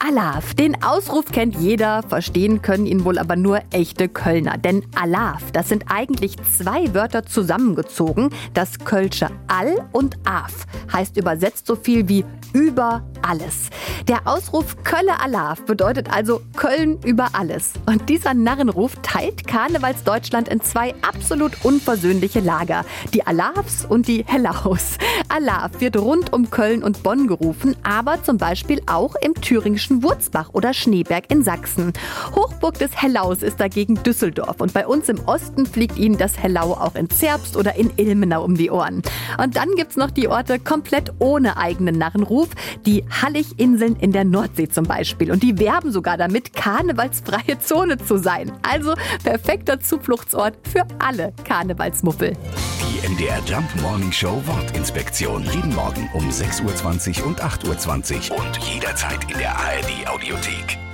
Alaf, den Ausruf kennt jeder, verstehen können ihn wohl aber nur echte Kölner. Denn Alaf, das sind eigentlich zwei Wörter zusammengezogen. Das Kölsche All und Af heißt übersetzt so viel wie über alles. Der Ausruf Kölle Alaf bedeutet also Köln über alles. Und dieser Narrenruf teilt Karnevalsdeutschland in zwei absolut unversöhnliche Lager. Die Alafs und die Hellaus. Alaf wird rund um Köln und Bonn gerufen, aber zum Beispiel auch im thüringischen Wurzbach oder Schneeberg in Sachsen. Hochburg des Hellaus ist dagegen Düsseldorf und bei uns im Osten fliegt ihnen das Hellau auch in Zerbst oder in Ilmenau um die Ohren. Und dann gibt's noch die Orte komplett ohne eigenen Narrenruf, die Hallig-Inseln in der Nordsee zum Beispiel. Und die werben sogar damit, karnevalsfreie Zone zu sein. Also perfekter Zufluchtsort für alle Karnevalsmuffel. Die MDR Jump Morning Show Wortinspektion. Jeden Morgen um 6.20 Uhr und 8.20 Uhr und jederzeit in der ARD Audiothek.